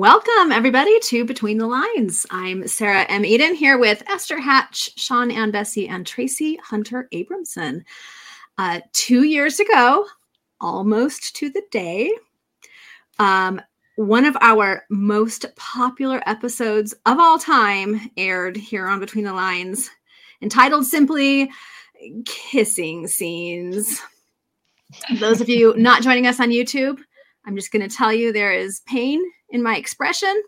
Welcome, everybody, to Between the Lines. I'm Sarah M. Eden here with Esther Hatch, Sian Ann Bessey, and Traci Hunter Abramson. Uh, two years ago, almost to the day, um, one of our most popular episodes of all time aired here on Between the Lines, entitled simply Kissing Scenes. Those of you not joining us on YouTube, I'm just going to tell you there is pain in my expression.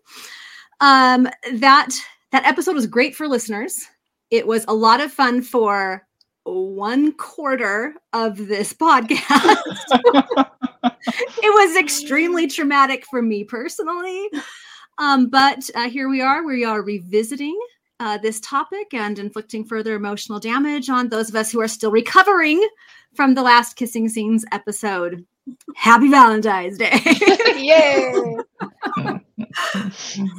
Um, that that episode was great for listeners. It was a lot of fun for one quarter of this podcast. it was extremely traumatic for me personally. Um, but uh, here we are. We are revisiting uh, this topic and inflicting further emotional damage on those of us who are still recovering from the last kissing scenes episode. Happy Valentine's Day. Yay.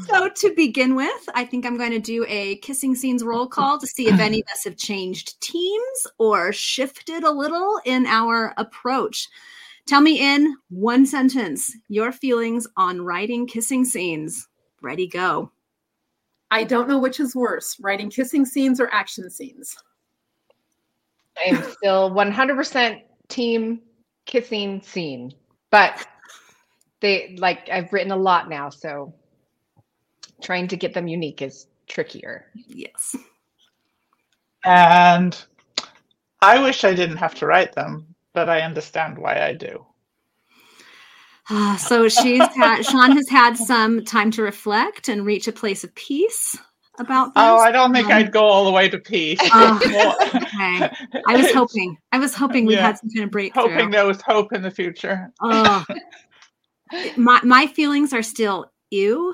so to begin with, I think I'm going to do a kissing scenes roll call to see if any of us have changed teams or shifted a little in our approach. Tell me in one sentence your feelings on writing kissing scenes. Ready, go. I don't know which is worse, writing kissing scenes or action scenes. I am still 100% team kissing scene, but they like I've written a lot now, so trying to get them unique is trickier. Yes. And I wish I didn't have to write them, but I understand why I do. Uh, so she's had Sian has had some time to reflect and reach a place of peace about this. Oh, I don't think um, I'd go all the way to peace. Oh, okay. I was hoping. I was hoping we yeah. had some kind of breakthrough. Hoping there was hope in the future. Oh. my my feelings are still ew.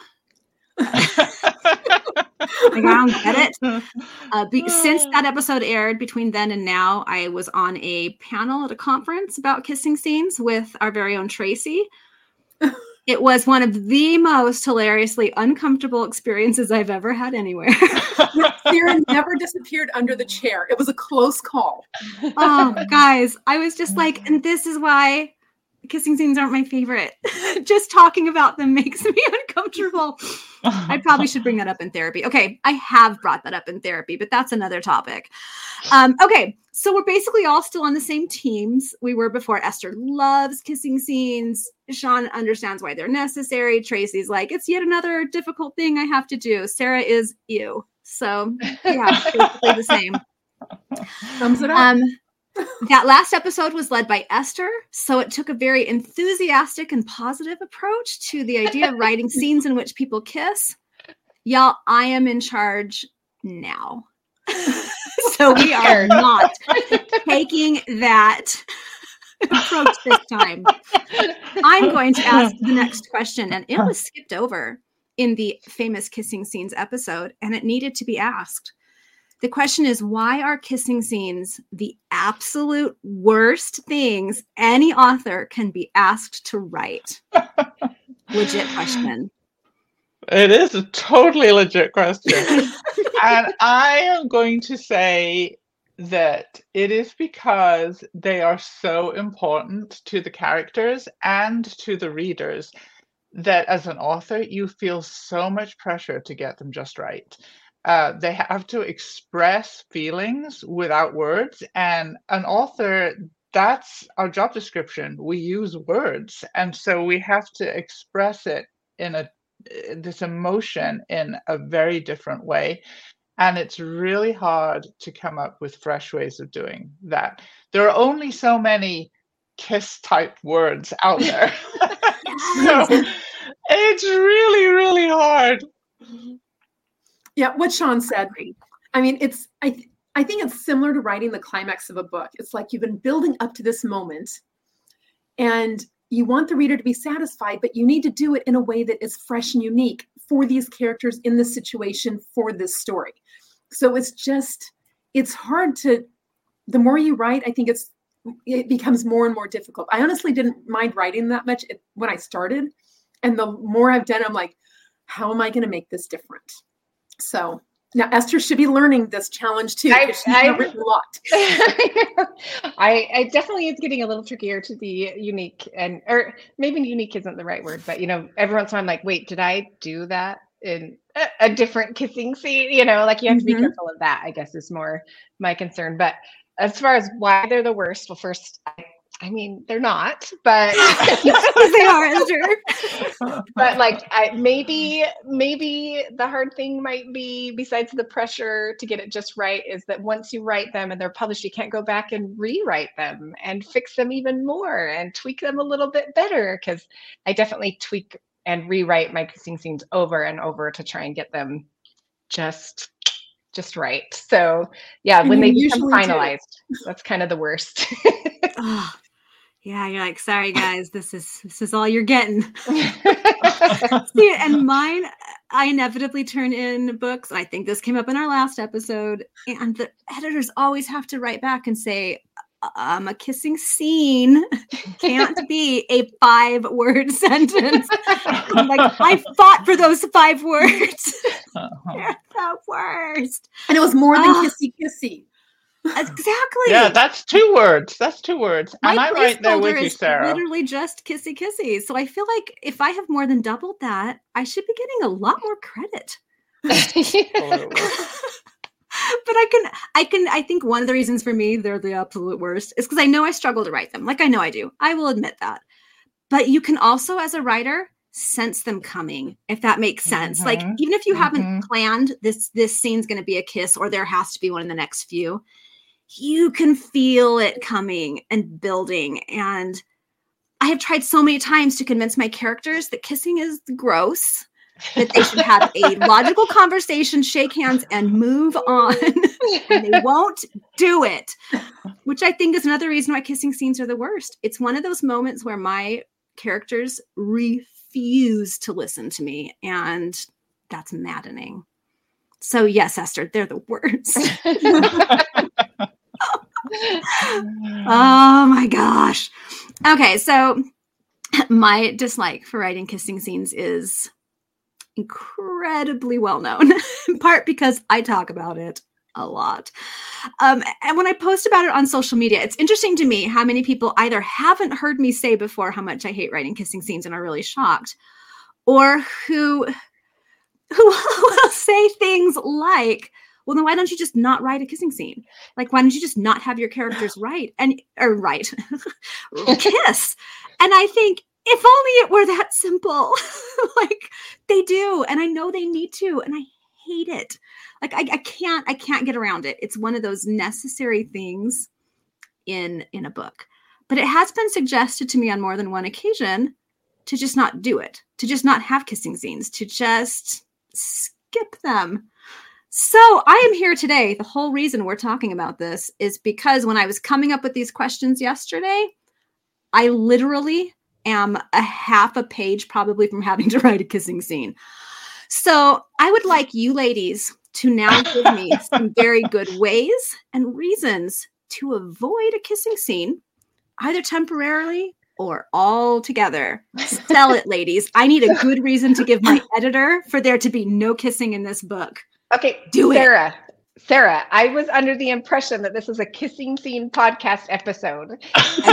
Like, I don't get it. Uh, be, since that episode aired, between then and now, I was on a panel at a conference about kissing scenes with our very own Traci. It was one of the most hilariously uncomfortable experiences I've ever had anywhere. Sarah never disappeared under the chair. It was a close call. Oh, guys, I was just like, and this is why kissing scenes aren't my favorite. Just talking about them makes me uncomfortable. I probably should bring that up in therapy. Okay, I have brought that up in therapy, but that's another topic. Um, okay, so we're basically all still on the same teams we were before. Esther loves kissing scenes. Sian understands why they're necessary. Traci's like, it's yet another difficult thing I have to do. Sarah is you. So yeah, basically the same. Thumbs it up. Um, that last episode was led by Esther, so it took a very enthusiastic and positive approach to the idea of writing scenes in which people kiss. Y'all, I am in charge now. so we are not taking that approach this time. I'm going to ask the next question, and it was skipped over in the famous kissing scenes episode, and it needed to be asked. The question is why are kissing scenes the absolute worst things any author can be asked to write? Legit question. It is a totally legit question. and I am going to say that it is because they are so important to the characters and to the readers that as an author, you feel so much pressure to get them just right uh, they have to express feelings without words. And an author, that's our job description. We use words. And so we have to express it in a this emotion in a very different way. And it's really hard to come up with fresh ways of doing that. There are only so many kiss type words out there. so it's really, really hard. Yeah, what Sian said. I mean, it's I th- I think it's similar to writing the climax of a book. It's like you've been building up to this moment and you want the reader to be satisfied, but you need to do it in a way that is fresh and unique for these characters in this situation for this story. So it's just it's hard to the more you write, I think it's it becomes more and more difficult. I honestly didn't mind writing that much when I started, and the more I've done, I'm like, how am I going to make this different? So Now Esther should be learning this challenge too. Because she's I- written a lot. I, I definitely is getting a little trickier to be unique and or maybe unique isn't the right word, but you know, every once in a while I'm like, wait, did I do that in a, a different kissing scene? You know, like you have to be Mhm. careful of that, I guess is more my concern. But as far as why they're the worst, well, first I, I mean they're not, but they are, Esther. but like I maybe maybe the hard thing might be besides the pressure to get it just right is that once you write them and they're published you can't go back and rewrite them and fix them even more and tweak them a little bit better because I definitely tweak and rewrite my kissing scenes over and over to try and get them just just right. So yeah, And when they become usually do. finalized, that's kind of the worst. Oh, yeah, you're like, sorry guys, this is this is all you're getting. See, and mine, I inevitably turn in books. I think this came up in our last episode, and the editors always have to write back and say, um, a kissing scene can't be a five word sentence. I'm like, I fought for those five words. Uh-huh. They're the worst. And it was more than Ah. kissy kissy. Exactly. Yeah, that's two words. That's two words. My Am I right there with you, Sarah? Literally just kissy kissy. So I feel like if I have more than doubled that, I should be getting a lot more credit. But I can, I can, I think one of the reasons for me they're the absolute worst is because I know I struggle to write them. Like I know I do. I will admit that. But you can also, as a writer, sense them coming, if that makes sense. Like Mhm. even if you haven't Mhm. planned this, this scene's going to be a kiss, or there has to be one in the next few. You can feel it coming and building. And I have tried so many times to convince my characters that kissing is gross that they should have a logical conversation, shake hands, and move on. and they won't do it, which I think is another reason why kissing scenes are the worst. It's one of those moments where my characters refuse to listen to me, and that's maddening. So, yes, Esther, they're the worst. oh my gosh. Okay, so my dislike for writing kissing scenes is incredibly well known, in part because I talk about it a lot. Um, and when I post about it on social media, it's interesting to me how many people either haven't heard me say before how much I hate writing kissing scenes and are really shocked, or who who will say things like, well, then why don't you just not write a kissing scene? Like, why don't you just not have your characters write and or write kiss? And I think if only it were that simple. like they do, and I know they need to, and I hate it. Like I, I can't, I can't get around it. It's one of those necessary things in in a book. But it has been suggested to me on more than one occasion to just not do it, to just not have kissing scenes, to just skip them. So I am here today. The whole reason we're talking about this is because when I was coming up with these questions yesterday, I literally am a half a page probably from having to write a kissing scene. So I would like you ladies to now give me some very good ways and reasons to avoid a kissing scene, either temporarily or altogether. Sell it, ladies. I need a good reason to give my editor for there to be no kissing in this book. Okay, Do it. Sarah. Sarah, I was under the impression that this was a kissing scene podcast episode, and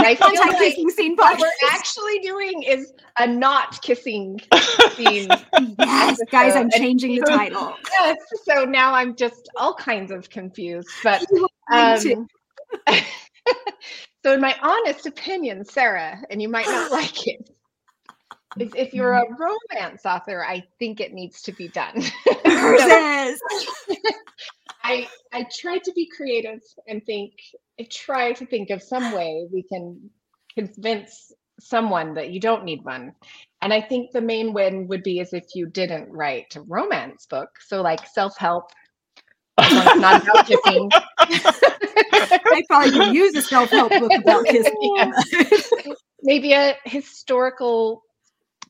I feel like Anti-kissing scene what podcast. we're actually doing is a not kissing scene. Yes, guys, I'm episode. And changing the title. Yes, so now I'm just all kinds of confused. But um, so, in my honest opinion, Sarah, and you might not like it, is if you're a romance author, I think it needs to be done. I I tried to be creative and think I try to think of some way we can convince someone that you don't need one. And I think the main win would be as if you didn't write a romance book. So like self-help. as long as it's not about kissing. I probably could use a self-help book about kissing. Maybe a historical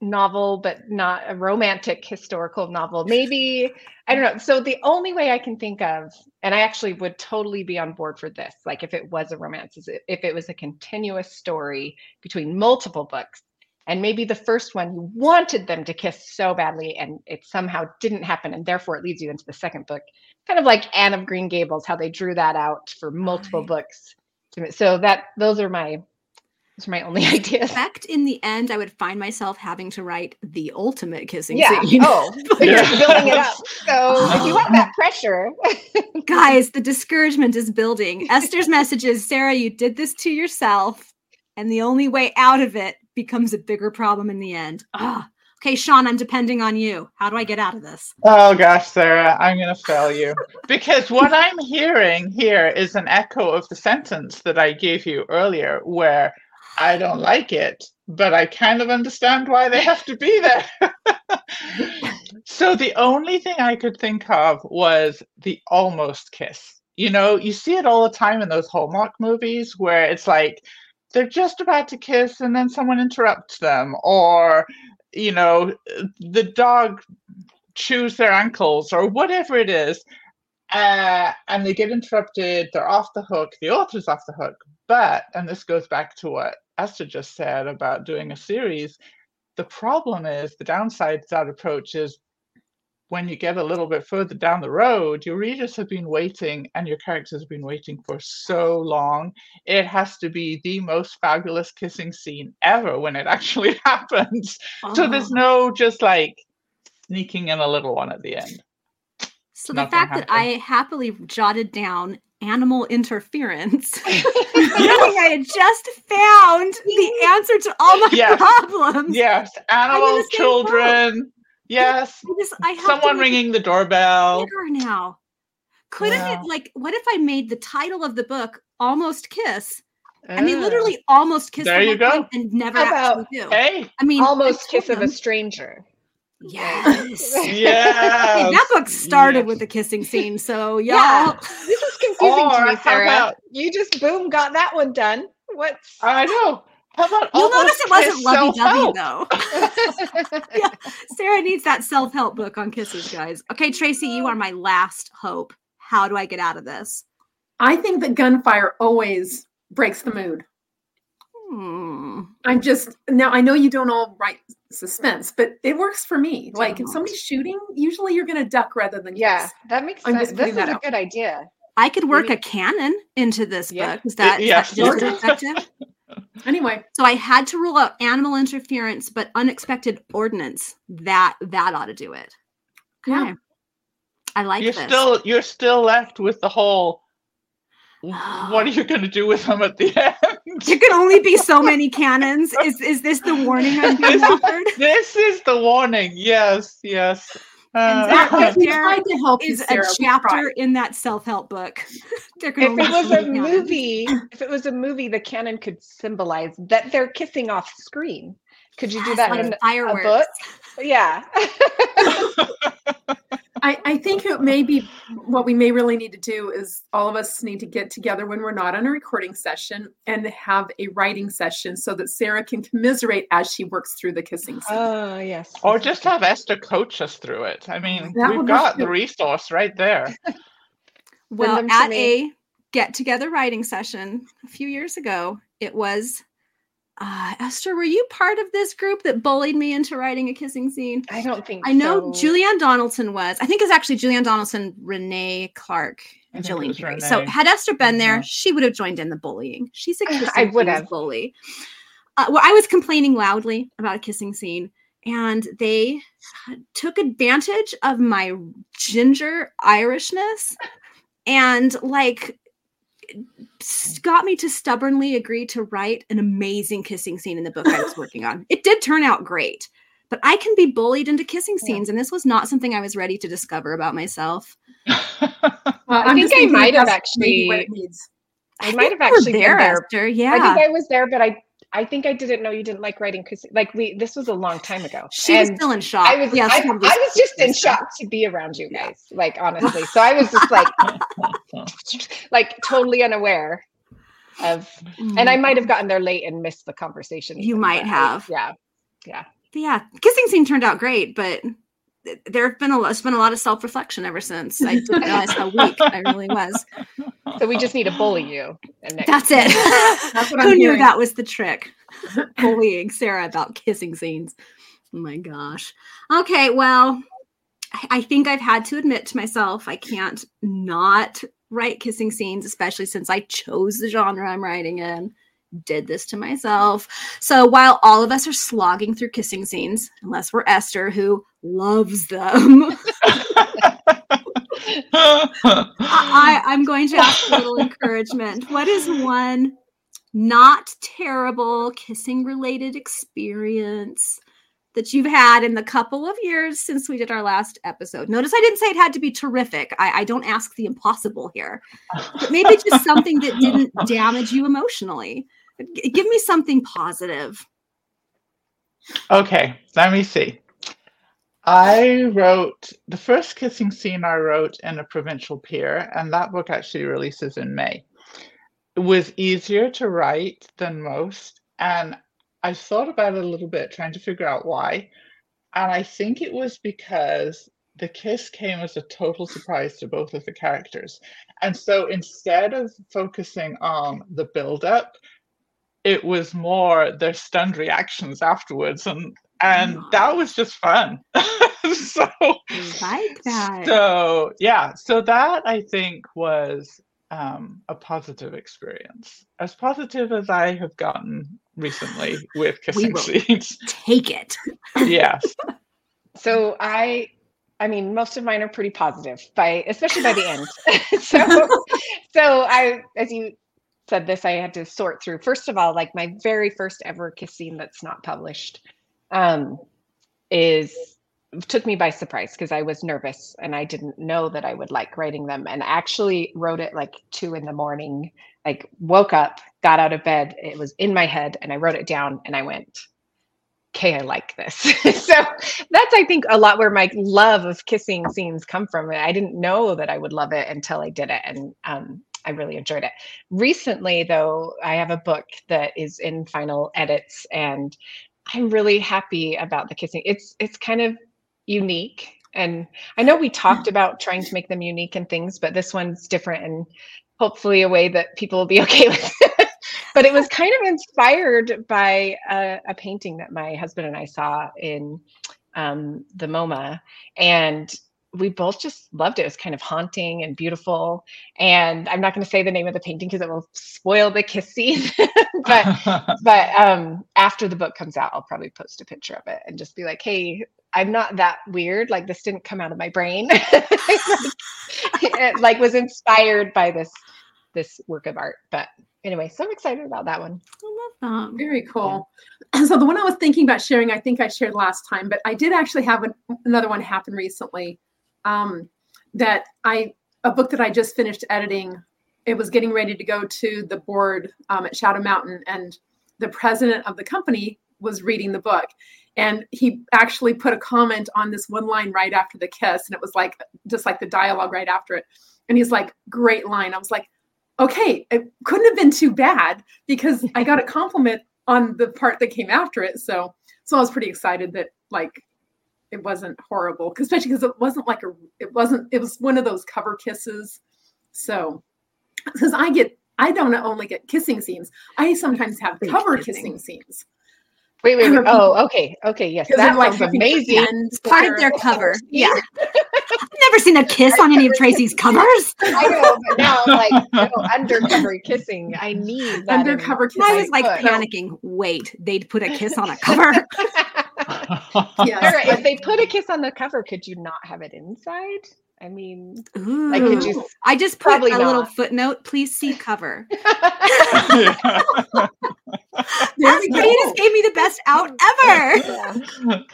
novel, but not a romantic historical novel. Maybe I don't know. So the only way I can think of, and I actually would totally be on board for this, like if it was a romance, is if it was a continuous story between multiple books, And maybe the first one you wanted them to kiss so badly and it somehow didn't happen. And therefore it leads you into the second book. Kind of like Anne of Green Gables, how they drew that out for multiple Right. books. So that those are my those are my only ideas. Fact in the end, I would find myself having to write the ultimate kissing Yeah. scene. Oh, you're Yeah. building it up. So if you want that pressure, Guys, the discouragement is building. Esther's message is Sarah, you did this to yourself, and the only way out of it becomes a bigger problem in the end. Ah, okay, Sian, I'm depending on you. How do I get out of this? Oh gosh, Sarah, I'm going to fail you. Because what I'm hearing here is an echo of the sentence that I gave you earlier, where I don't like it, but I kind of understand why they have to be there. so the only thing I could think of was the almost kiss. You know, you see it all the time in those Hallmark movies where it's like they're just about to kiss and then someone interrupts them, or, you know, the dog chews their ankles or whatever it is uh, and they get interrupted they're off the hook the author's off the hook but and this goes back to what esther just said about doing a series the problem is the downside to that approach is when you get a little bit further down the road your readers have been waiting and your characters have been waiting for so long it has to be the most fabulous kissing scene ever when it actually happens so there's Oh. no just like sneaking in a little one at the end. So the not gonna fact that I happily jotted down animal interference, knowing I had just found the answer to all my Yes. problems. Yes, animals, same children. Yes, I just I have someone to make it ringing the doorbell. now. Couldn't Yeah. it like what if I made the title of the book almost kiss? I mean literally almost kiss There you go. and never How about- actually do. Hey, I mean almost kiss of a stranger. Yes. Hey, that book started Yes. with the kissing scene, so y'all Yeah. This is confusing Or to me, how Sarah. about- You just boom got that one done. What's I know. How about You'll almost notice it wasn't lovey-dovey self-help? though. yeah, Sarah needs that self-help book on kisses, guys. Okay, Traci, you are my last hope. How do I get out of this? I think that gunfire always breaks the mood. Hmm. I'm just now I know you don't all write suspense, but it works for me. Like if Don't. somebody's shooting, usually you're gonna duck rather than yeah, kiss. that makes I'm sense. just This is a out. good idea. I could work Maybe- a cannon into this Yeah. book. Is that, is yes. that just Okay. as effective? Anyway, So I had to rule out animal interference, but unexpected ordinance. That that ought to do it. Okay. Yeah. I like You're this. still you're still left with the whole. What are you going to do with them at the end? There can only be so many cannons. Is is this the warning I'm being This is- offered? this is the warning. Yes, yes. And Uh, that we there to help Is a Sarah. We chapter tried. in that self-help book. If it was a cannons. movie, if it was a movie, the cannon could symbolize that they're kissing off screen. Could you do that like in a book? Yeah. I, I think it may be what we may really need to do is all of us need to get together when we're not on a recording session and have a writing session so that Sarah can commiserate as she works through the kissing scene. Oh yes. or just have Esther coach us through it. I mean, That we've would be got the resource right there. Well, at me. a get together writing session a few years ago, it was uh, Esther. Were you part of this group that bullied me into writing a kissing scene? I don't think I know so. Julianne Donaldson was. I think it's actually Julianne Donaldson, Renee Clark, I and Jillian Perry. So had Esther been there, Mhm. she would have joined in the bullying. She's a I kissing would have. bully. Uh, well, I was complaining loudly about a kissing scene, and they took advantage of my ginger Irishness and like got me to stubbornly agree to write an amazing kissing scene in the book I was working on. It did turn out great, but I can be bullied into kissing Yeah. scenes, and this was not something I was ready to discover about myself. Well, I think I might have that's maybe what actually- it needs. I might have think you actually been there, there. Esther. Yeah, I think I was there, but I I think I didn't know you didn't like writing because like we this was a long time ago. she was still in shock. I was yes, I, I was just in shock to be around you guys, like honestly. So I was just like like totally unaware of and I Mm. might have gotten there late and missed the conversation. You might I- have. yeah. But yeah, kissing scene turned out great, but there have been a lot, it's been a lot of self reflection ever since. I didn't realize how weak I really was. So we just need to bully you. And That's it. That's what Who I'm knew hearing. that was the trick? bullying Sarah about kissing scenes. Oh my gosh. Okay, well, I think I've had to admit to myself I can't not write kissing scenes, especially since I chose the genre I'm writing in. Did this to myself. So while all of us are slogging through kissing scenes, unless we're Esther, who loves them, I, I'm going to ask a little encouragement. What is one not terrible kissing related experience that you've had in the couple of years since we did our last episode. Notice I didn't say it had to be terrific. I, I don't ask the impossible here. But maybe just something that didn't damage you emotionally. G- give me something positive. Okay, let me see. I wrote the first kissing scene I wrote in a provincial peer, and that book actually releases in May. It was easier to write than most, and I thought about it a little bit, trying to figure out why. And I think it was because the kiss came as a total surprise to both of the characters. And so instead of focusing on the build up, it was more their stunned reactions afterwards. And and that was just fun. so like that. So yeah, so that I think was um, a positive experience, as positive as I have gotten recently with kissing will scenes. Take it. yes. So I I mean most of mine are pretty positive by especially by the end. so so I as you said this I had to sort through first of all like my very first ever kiss scene that's not published um is took me by surprise because I was nervous and I didn't know that I would like writing them and actually wrote it like two in the morning. Like woke up, got out of bed, it was in my head, and I wrote it down and I went, okay, I like this. so that's I think a lot where my love of kissing scenes come from. I didn't know that I would love it until I did it. And um I really enjoyed it. Recently, though, I have a book that is in final edits, and I'm really happy about the kissing. It's it's kind of unique. And I know we talked about trying to make them unique and things, but this one's different and hopefully a way that people will be okay with. but it was kind of inspired by a, a, painting that my husband and I saw in um, the MoMA. And we both just loved it. It was kind of haunting and beautiful. And I'm not going to say the name of the painting because it will spoil the kiss scene. but but um, after the book comes out, I'll probably post a picture of it and just be like, "Hey, I'm not that weird. Like this didn't come out of my brain. it like was inspired by this this work of art. But anyway, so I'm excited about that one. I love that. Very cool. Yeah. So the one I was thinking about sharing, I think I shared last time, but I did actually have an, another one happen recently. Um, that I a book that I just finished editing. It was getting ready to go to the board um, at Shadow Mountain, and the president of the company was reading the book. And he actually put a comment on this one line right after the kiss and it was like just like the dialogue right after it. And he's like great line. I was like okay it couldn't have been too bad because i got a compliment on the part that came after it. So so i was pretty excited that like it wasn't horrible especially because it wasn't like a it wasn't it was one of those cover kisses so because i get i don't only get kissing scenes i sometimes have cover kissing scenes Wait, wait, wait. Um, oh, okay. Okay. Yes. That like sounds amazing. Part of their cover. Yeah. I've never seen a kiss on any of Traci's covers. I know, but now I'm like you know, undercover kissing. I need that undercover kissing. I was like put. panicking. Wait, they'd put a kiss on a cover. yeah. If they put a kiss on the cover, could you not have it inside? I mean, Ooh. like could you? I just put a not. little footnote. Please see cover. That's great. You just gave me the best out ever. Yeah.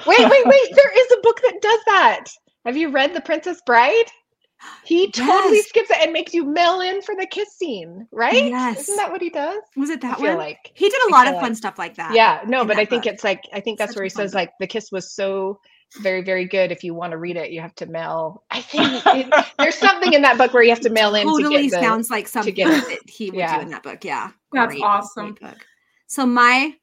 Wait, wait, wait. There is a book that does that. Have you read The Princess Bride? He totally yes. skips it and makes you mail in for the kiss scene, right? Yes. Isn't that what he does? Was it that one? Like he did a lot of fun like, stuff like that. Yeah, no, but I think book. it's like I think that's Such where he says book. like the kiss was so very very good if you want to read it you have to mail i think it, there's something in that book where you have to mail in totally to get the, sounds like something that he would yeah. do in that book yeah that's great, awesome great book. so my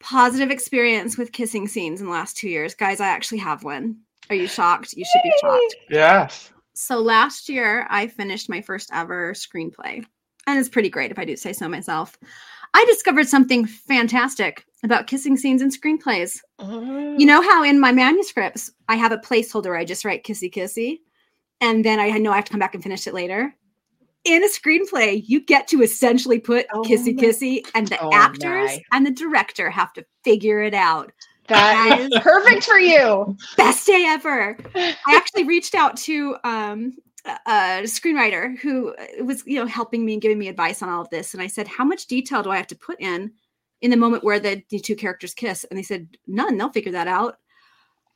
positive experience with kissing scenes in the last two years guys i actually have one are you shocked you should be shocked yes so last year i finished my first ever screenplay and it's pretty great if i do say so myself I discovered something fantastic about kissing scenes in screenplays. Oh. You know how in my manuscripts I have a placeholder I just write kissy kissy, and then I know I have to come back and finish it later. In a screenplay, you get to essentially put Oh kissy kissy, and the Oh actors my. and the director have to figure it out. That is perfect for you. Best day ever. I actually reached out to um, a a screenwriter who was, you know, helping me and giving me advice on all of this. And I said, "How much detail do I have to put in in the moment where the, the two characters kiss?" And they said, "None. They'll figure that out."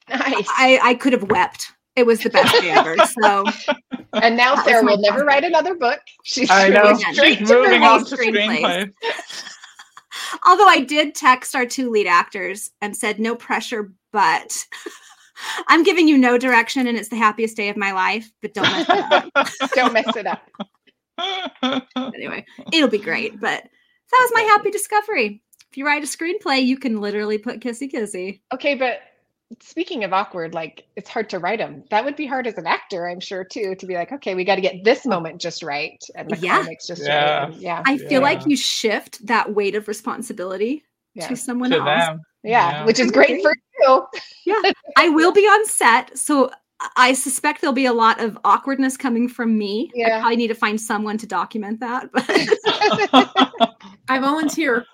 Nice. I, I could have wept. It was the best day ever. So and now Sarah will never write another book. She's I know. going She's straight She's to moving her on to screenplays. Screenplays. although I did text our two lead actors and said, no pressure, but I'm giving you no direction and it's the happiest day of my life, but don't mess it up. Don't mess it up. anyway, it'll be great. But that was my happy discovery. If you write a screenplay, you can literally put kissy kissy. Okay, but speaking of awkward, like it's hard to write them. That would be hard as an actor, I'm sure, too, to be like, okay, we got to get this oh. moment just right and the Yeah. climax just Yeah. right. And yeah, I feel like you shift that weight of responsibility yeah, to someone to else. them. yeah, Yeah. which is great for you. Yeah, I will be on set, so I suspect there'll be a lot of awkwardness coming from me. I Yeah. probably need to find someone to document that. But I volunteer.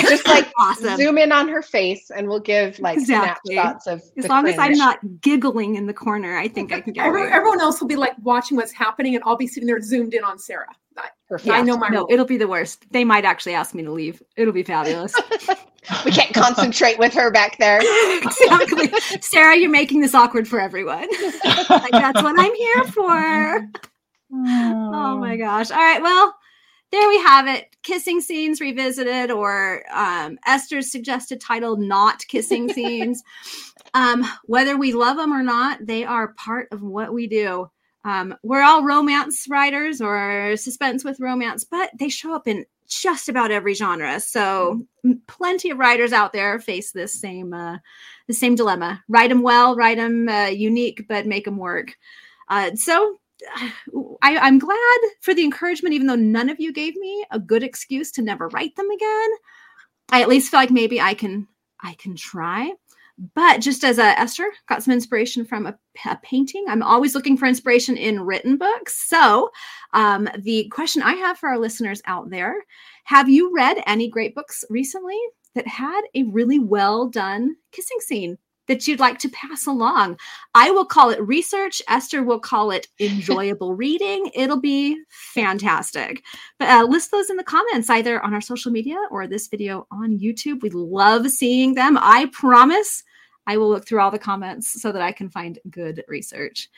Just like awesome. Zoom in on her face, and we'll give like Exactly. snapshots of As the long as I'm not giggling in the corner, I think I can get Every, away. everyone else will be like watching what's happening, and I'll be sitting there zoomed in on Sarah. I, Perfect. I know my no, role. it'll be the worst. They might actually ask me to leave. It'll be fabulous. we can't concentrate with her back there. exactly. Sarah, you're making this awkward for everyone. like that's what I'm here for. Oh my gosh. All right. Well, there we have it. Kissing scenes revisited, or um, Esther's suggested title, not kissing scenes. Um, whether we love them or not, they are part of what we do. Um, we're all romance writers or suspense with romance, but they show up in just about every genre. So plenty of writers out there face this same uh, the same dilemma. Write them well, write them uh, unique, but make them work. Uh, so I, I'm glad for the encouragement, even though none of you gave me a good excuse to never write them again. I at least feel like maybe I can I can try. But just as a Esther got some inspiration from a, a painting, I'm always looking for inspiration in written books. So um, the question I have for our listeners out there: Have you read any great books recently that had a really well done kissing scene? That you'd like to pass along. I will call it research. Esther will call it enjoyable reading. It'll be fantastic. But uh, list those in the comments, either on our social media or this video on YouTube. We love seeing them. I promise I will look through all the comments so that I can find good research.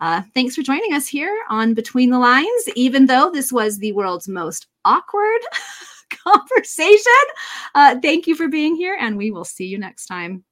Uh, thanks for joining us here on Between the Lines, even though this was the world's most awkward conversation. Uh, thank you for being here, and we will see you next time.